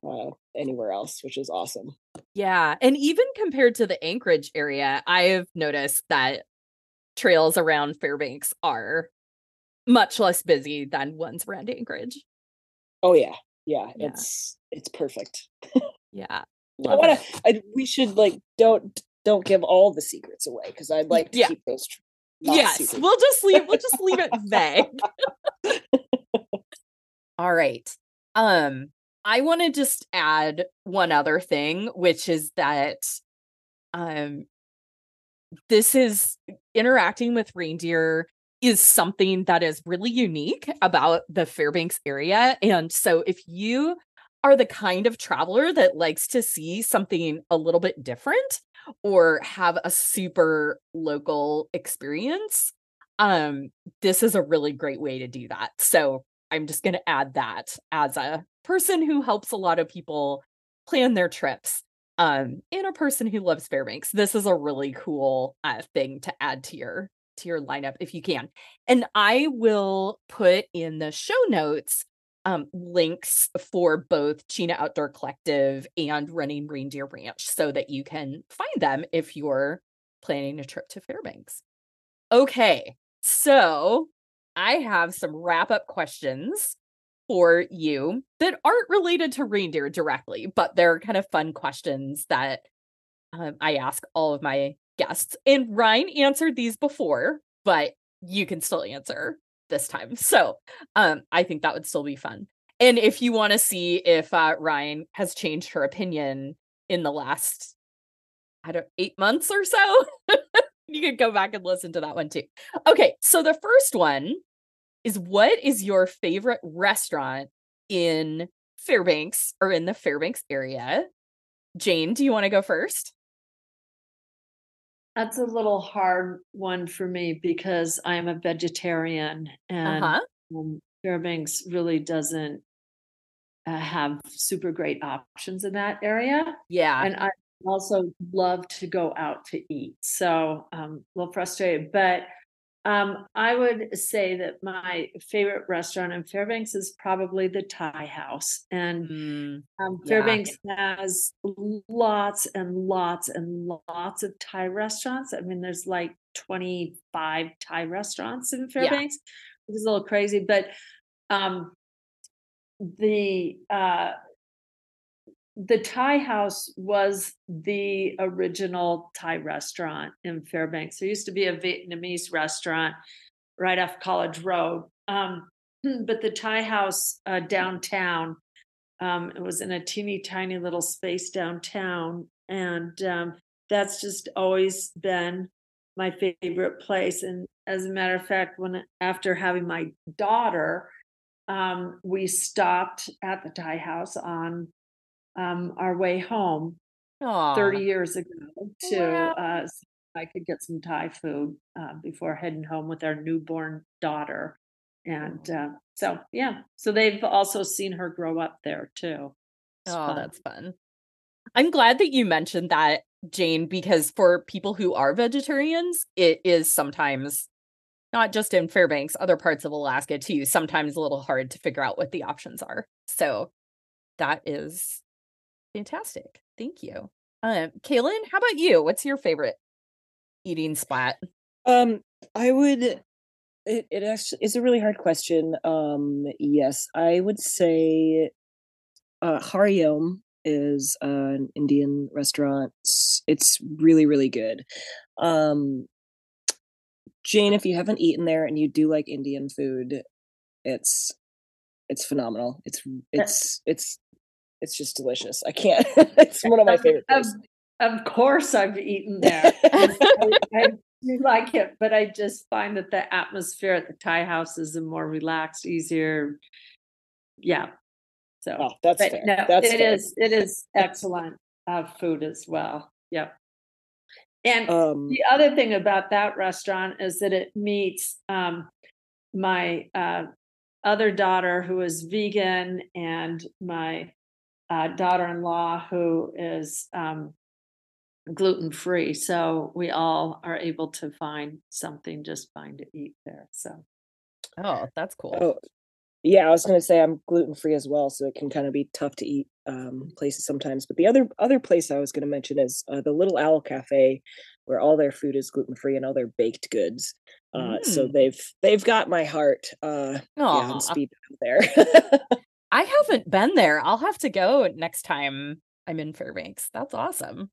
uh, anywhere else, which is awesome. Yeah. And even compared to the Anchorage area, I have noticed that trails around Fairbanks are much less busy than ones around Anchorage. Oh yeah. Yeah. yeah. It's it's perfect. yeah. [LAUGHS] I wanna I, we should like don't don't give all the secrets away because I'd like to yeah. keep those yes secret. we'll just leave we'll just leave it [LAUGHS] vague [LAUGHS] all right um i want to just add one other thing which is that um this is interacting with reindeer is something that is really unique about the Fairbanks area. And so if you are the kind of traveler that likes to see something a little bit different or have a super local experience, um, this is a really great way to do that. So I'm just going to add that as a person who helps a lot of people plan their trips um and a person who loves fairbanks. This is a really cool uh, thing to add to your to your lineup if you can. And i will put in the show notes um links for both chena outdoor collective and running reindeer ranch so that you can find them if you're planning a trip to fairbanks. Okay so i have some wrap up questions for you that aren't related to reindeer directly, but they're kind of fun questions that um, I ask all of my guests. And Ryne answered these before, but you can still answer this time. So um, I think that would still be fun. And if you want to see if uh, Ryne has changed her opinion in the last, I don't, eight months or so, [LAUGHS] you could go back and listen to that one too. Okay, so the first one is what is your favorite restaurant in Fairbanks or in the Fairbanks area? Jane, do you want to go first? That's a little hard one for me because I'm a vegetarian and uh-huh. um, Fairbanks really doesn't uh, have super great options in that area. Yeah. And I also love to go out to eat. So um, a little frustrated, but um, I would say that my favorite restaurant in Fairbanks is probably the Thai House. And mm, um, Fairbanks yeah. has lots and lots and lots of Thai restaurants. I mean, there's like 25 Thai restaurants in Fairbanks, yeah. which is a little crazy. But um, the uh, the Thai House was the original Thai restaurant in Fairbanks. There used to be a Vietnamese restaurant right off College Road. Um, [CLEARS THROAT] but the Thai House uh, downtown, um, it was in a teeny tiny little space downtown. And um, that's just always been my favorite place. And as a matter of fact, when after having my daughter, um, we stopped at the Thai House on um, our way home Aww. 30 years ago to wow. uh, so I could get some Thai food uh, before heading home with our newborn daughter. And uh, so, yeah, so they've also seen her grow up there too. It's oh, fun. that's fun. I'm glad that you mentioned that, Jane, because for people who are vegetarians, it is sometimes not just in Fairbanks, other parts of Alaska too, sometimes a little hard to figure out what the options are. So that is Fantastic. Thank you. Um, Kalyn, how about you? What's your favorite eating spot? Um, I would it, it actually is a really hard question. Um, yes, I would say uh Hariom is uh, an Indian restaurant. It's really, really good. Um Jane, if you haven't eaten there and you do like Indian food, it's it's phenomenal. It's it's it's it's just delicious. I can't. [LAUGHS] it's one of my favorite. Of, of course, I've eaten [LAUGHS] there. I, I do like it, but I just find that the atmosphere at the Thai house is a more relaxed, easier. Yeah. So oh, that's but fair. no, that's it is, It is excellent uh, food as well. Yep. And um, the other thing about that restaurant is that it meets um, my uh, other daughter who is vegan and my uh, daughter-in-law who is um, gluten free. So we all are able to find something just fine to eat there. So, oh, that's cool. Oh, yeah, I was going to say I'm gluten free as well, so it can kind of be tough to eat um, places sometimes. But the other other place I was going to mention is uh, the Little Owl Cafe, where all their food is gluten free and all their baked goods. Uh, mm. So they've they've got my heart. Uh, yeah, on speed there. [LAUGHS] I haven't been there. I'll have to go next time I'm in Fairbanks. That's awesome.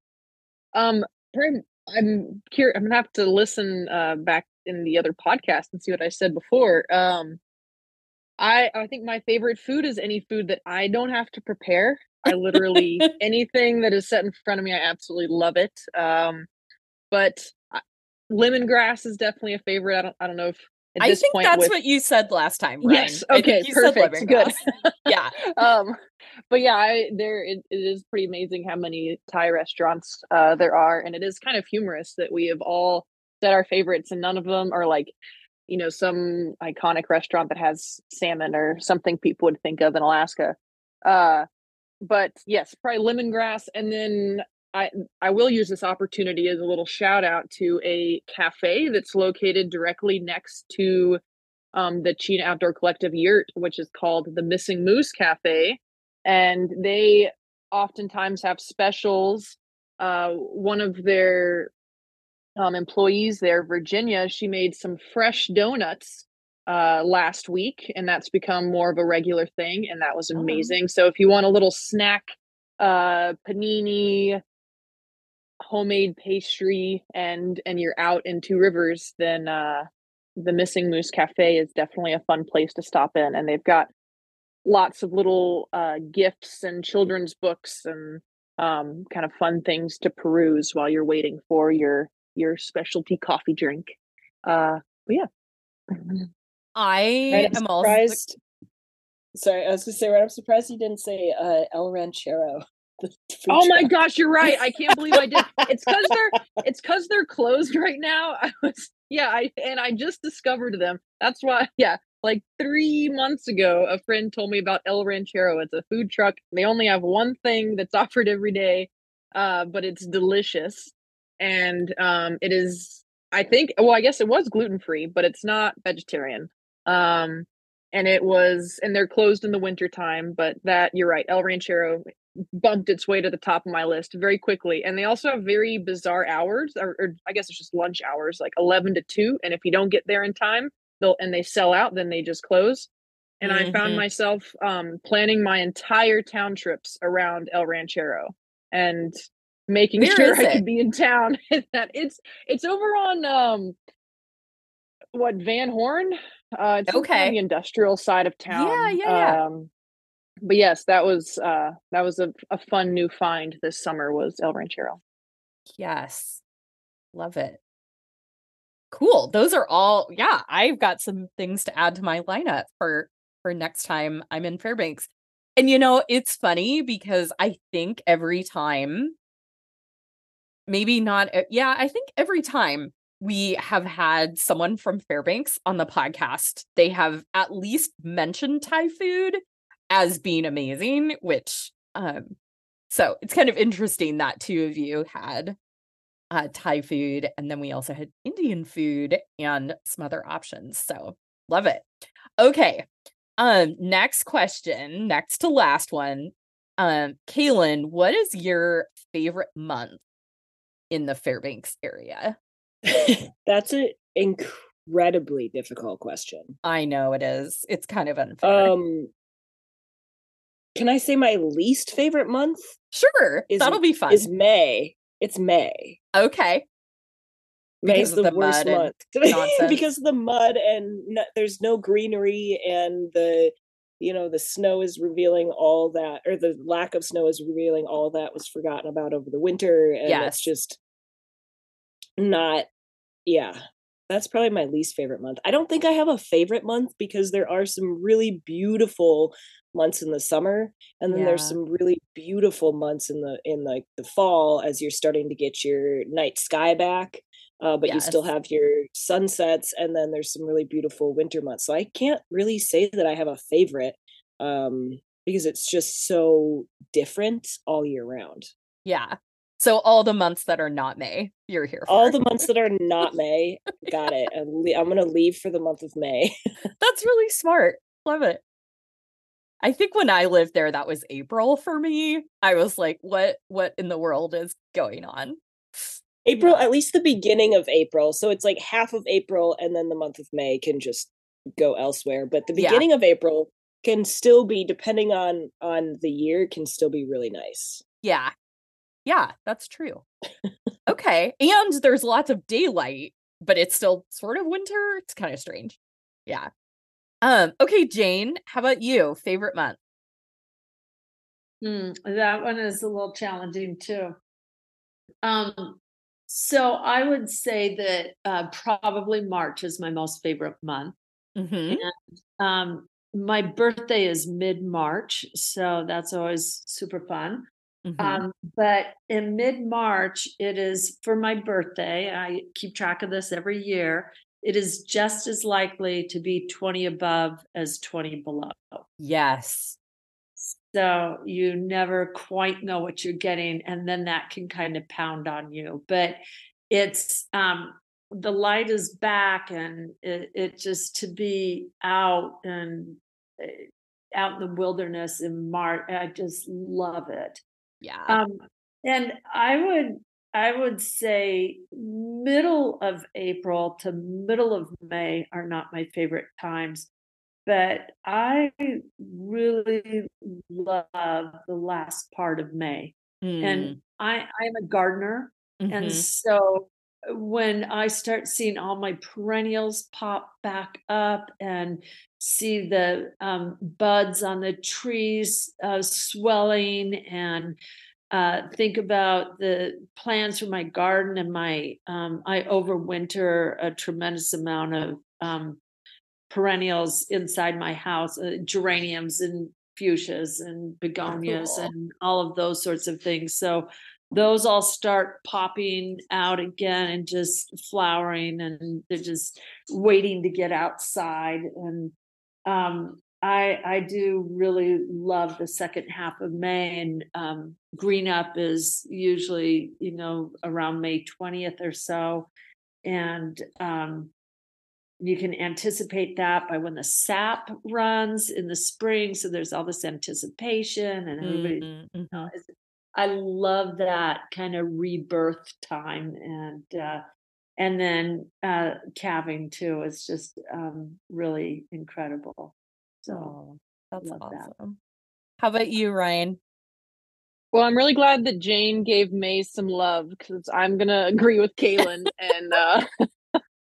Um, I'm curious. I'm gonna have to listen uh, back in the other podcast and see what I said before. Um, I I think my favorite food is any food that I don't have to prepare. I literally [LAUGHS] anything that is set in front of me, I absolutely love it. Um, but lemongrass is definitely a favorite. I don't I don't know if I think that's with... what you said last time. Ryne. Yes. Okay. perfect. Good. [LAUGHS] yeah. [LAUGHS] Um, but yeah, I there it, it is pretty amazing how many Thai restaurants uh, there are, and it is kind of humorous that we have all said our favorites, and none of them are like, you know, some iconic restaurant that has salmon or something people would think of in Alaska. Uh, but yes, probably lemongrass, and then I I will use this opportunity as a little shout out to a cafe that's located directly next to um, the Chena Outdoor Collective yurt, which is called the Missing Moose Cafe, and they oftentimes have specials. Uh, one of their um, employees there, Virginia, she made some fresh donuts uh, last week, and that's become more of a regular thing, and that was oh. amazing. Oh. So if you want a little snack, uh, panini, homemade pastry and and you're out in two rivers then uh the missing moose cafe is definitely a fun place to stop in and they've got lots of little uh gifts and children's books and um kind of fun things to peruse while you're waiting for your your specialty coffee drink. Uh but yeah. I right, am surprised also... sorry i was gonna say right i'm surprised you didn't say uh el ranchero oh my gosh, you're right. I can't believe I did. It's because they're [LAUGHS] it's because they're closed right now. I was yeah, I and I just discovered them. That's why yeah, like three months ago, a friend told me about El Ranchero. It's a food truck. They only have one thing that's offered every day, uh, but it's delicious. And um, it is, I think, well, I guess it was gluten free, but it's not vegetarian. Um, and it was, and they're closed in the winter time. But that you're right, El Ranchero bumped its way to the top of my list very quickly. And they also have very bizarre hours, or, or, I guess it's just lunch hours, like 11 to 2. And if you don't get there in time, they'll and they sell out, then they just close. And mm-hmm. I found mm-hmm. myself um, planning my entire town trips around El Ranchero and making Where sure I could be in town. [LAUGHS] that it's it's over on um what Van Horn. Uh, it's okay. the industrial side of town. Yeah, yeah, yeah. Um, but yes, that was uh that was a, a fun new find this summer was El Ranchero. Yes. Love it. Cool. Those are all yeah, I've got some things to add to my lineup for for next time I'm in Fairbanks. And you know, it's funny because I think every time maybe not yeah, I think every time we have had someone from Fairbanks on the podcast, they have at least mentioned Thai food as being amazing, which um so it's kind of interesting that two of you had uh Thai food and then we also had Indian food and some other options. So love it. Okay. Um next question, next to last one. Um Kalyn, what is your favorite month in the Fairbanks area? [LAUGHS] That's an incredibly difficult question. I know it is. It's kind of unfair. Um can I say my least favorite month? Sure. Is, That'll be fun. Is May. It's May. Okay. May's the, the worst month [LAUGHS] because of the mud and no, there's no greenery and the you know the snow is revealing all that or the lack of snow is revealing all that was forgotten about over the winter and yes. it's just not yeah that's probably my least favorite month. I don't think I have a favorite month because there are some really beautiful months in the summer and then yeah. there's some really beautiful months in the in like the fall as you're starting to get your night sky back uh, but you still have your sunsets, and then there's some really beautiful winter months. So I can't really say that I have a favorite um, because it's just so different all year round. Yeah. So all the months that are not May, you're here for. All the months that are [LAUGHS] not May, got it. And le- I'm gonna leave for the month of May. [LAUGHS] That's really smart. Love it. I think when I lived there, that was April for me. I was like, what what in the world is going on? [SIGHS] April, Yeah. at least the beginning of April. So it's like half of April, and then the month of May can just go elsewhere. But the Yeah. beginning of April can still be, depending on on the year, can still be really nice. Yeah. Yeah, that's true. okay. And there's lots of daylight, but it's still sort of winter. It's kind of strange. Yeah. Um, okay, Jane, how about you? Favorite month? Hmm, that one is a little challenging too. Um, so I would say that uh, probably March is my most favorite month. Mm-hmm. Um, my birthday is mid March, so that's always super fun. Mm-hmm. Um, but in mid March, it is for my birthday. I keep track of this every year. It is just as likely to be 20 above as 20 below. yes. So you never quite know what you're getting, and then that can kind of pound on you. But it's um the light is back, and it, it just to be out and uh, out in the wilderness in March. I just love it. Yeah. Um, and I would I would say middle of April to middle of May are not my favorite times, but I really love the last part of May. Mm, And I I am a gardener, and mhm. so when I start seeing all my perennials pop back up and see the um, buds on the trees uh, swelling and uh, think about the plans for my garden and my um, I overwinter a tremendous amount of um, perennials inside my house, uh, geraniums and fuchsias and begonias Cool. and all of those sorts of things. So those all start popping out again and just flowering and they're just waiting to get outside. And um I I do really love the second half of May and um green up is usually you know around May 20th or so. And um you can anticipate that by when the sap runs in the spring. So there's all this anticipation and everybody Mhm, mhm. uh, is- I love that kind of rebirth time and uh and then uh calving too is just um really incredible. So Oh, that's love that. How about you, Ryne? Well, I'm really glad that Jane gave May some love because I'm gonna agree with Kalyn and uh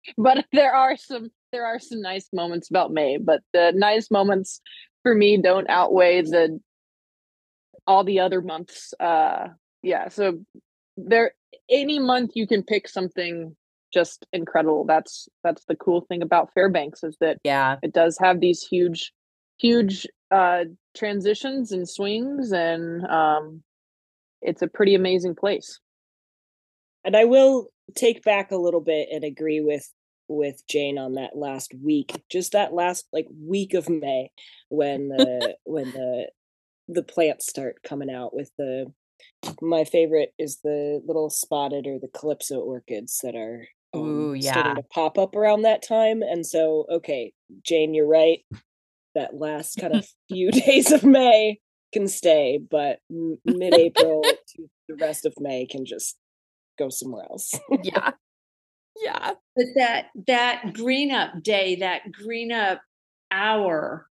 [LAUGHS] but there are some there are some nice moments about May, but the nice moments for me don't outweigh the all the other months. Uh yeah, so there any month you can pick something just incredible. That's that's the cool thing about Fairbanks is that Yeah. it does have these huge huge uh transitions and swings and um it's a pretty amazing place And I will take back a little bit and agree with with Jane on that last week, just that last like week of May when [LAUGHS] the when the the plants start coming out with the my favorite is the little spotted or the calypso orchids that are um, Ooh, starting yeah. to pop up around that time. And so, okay, Jane, you're right. That last kind of [LAUGHS] few [LAUGHS] days of May can stay, but m- mid-April [LAUGHS] to the rest of May can just go somewhere else. Yeah. Yeah. but that that green up day, that green up hour,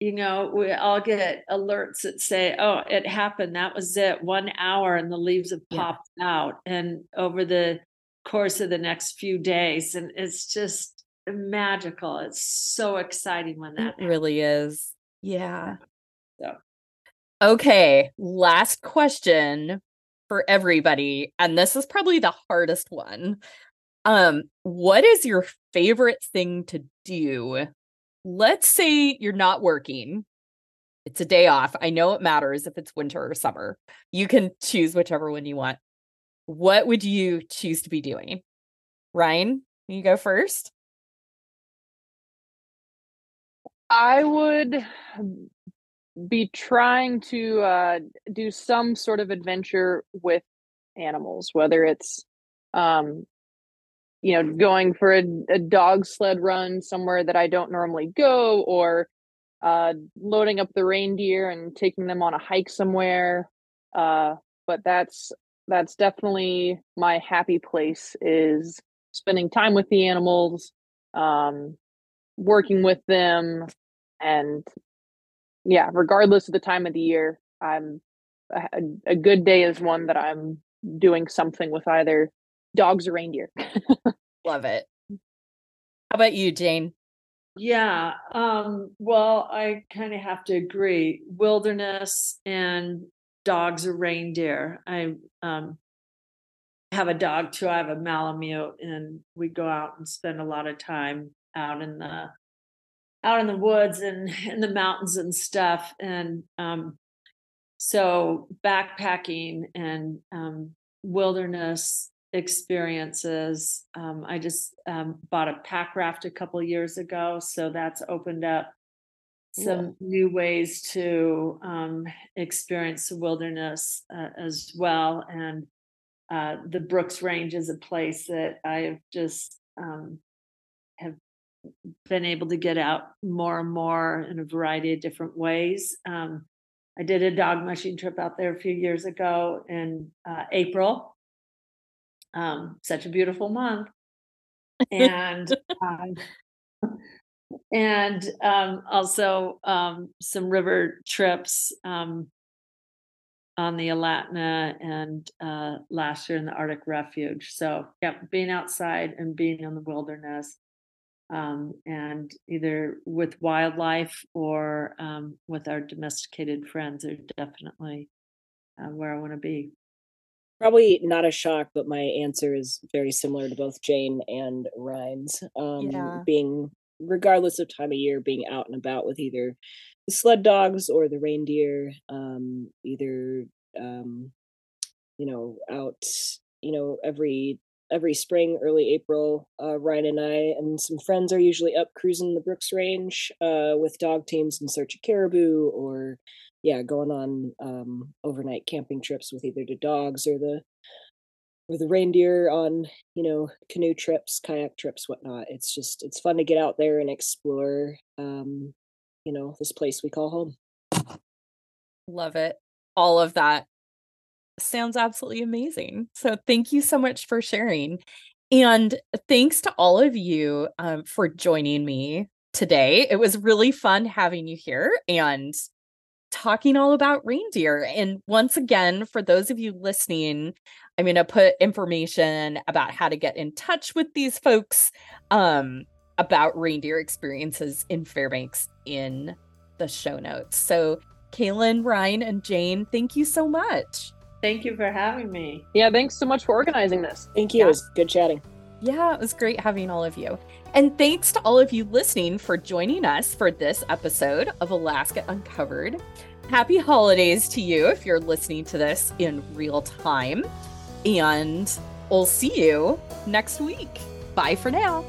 you know, we all get alerts that say, "Oh, it happened. That was it. One hour, and the leaves have Yeah. popped out." And over the course of the next few days, and it's just magical. It's so exciting when that It really is. Yeah. So. Okay, last question for everybody, and this is probably the hardest one. Um, what is your favorite thing to do? Let's say you're not working. It's a day off. I know it matters if it's winter or summer. You can choose whichever one you want. What would you choose to be doing? Ryne, you go first. I would be trying to uh, do some sort of adventure with animals, whether it's, um, you know, going for a, a dog sled run somewhere that I don't normally go, or uh, loading up the reindeer and taking them on a hike somewhere. Uh, but that's that's definitely my happy place is spending time with the animals, um, working with them, and yeah, regardless of the time of the year, I'm a, a good day is one that I'm doing something with either dogs or reindeer. Love it. How about you, Jane? Yeah. Um, well, I kind of have to agree. Wilderness and dogs or reindeer. I um, have a dog too. I have a Malamute, and we go out and spend a lot of time out in the out in the woods and [LAUGHS] in the mountains and stuff. And um, so backpacking and um, wilderness experiences. Um, I just um, bought a pack raft a couple years ago, so that's opened up some yeah. new ways to um, experience the wilderness uh, as well. And uh, the Brooks Range is a place that I have just um, have been able to get out more and more in a variety of different ways. Um, I did a dog mushing trip out there a few years ago in uh, April. Um, such a beautiful month, and [LAUGHS] um, [LAUGHS] and um, also um, some river trips um, on the Alatna and uh, last year in the Arctic Refuge. So yeah, being outside and being in the wilderness um, and either with wildlife or um, with our domesticated friends are definitely uh, where I want to be. Probably not a shock, but my answer is very similar to both Jane and Ryne's. Um, yeah. Being, regardless of time of year, being out and about with either the sled dogs or the reindeer, um, either, um, you know, out, you know, every every spring, early April, uh, Ryan and I and some friends are usually up cruising the Brooks Range uh, with dog teams in search of caribou or, yeah, going on um, overnight camping trips with either the dogs or the or the reindeer on you know canoe trips, kayak trips, whatnot. It's just it's fun to get out there and explore, um, you know, this place we call home. Love it. All of that sounds absolutely amazing. So thank you so much for sharing. And thanks to all of you um, for joining me today. It was really fun having you here and talking all about reindeer. And once again, for those of you listening, I'm going to put information about how to get in touch with these folks um, about reindeer experiences in Fairbanks in the show notes. So, Kalyn, Ryne, and Jane, thank you so much. Thank you for having me. Yeah, thanks so much for organizing this. Thank you. Yeah. It was good chatting. Yeah, it was great having all of you. And thanks to all of you listening for joining us for this episode of Alaska Uncovered. Happy holidays to you if you're listening to this in real time. And we'll see you next week. Bye for now.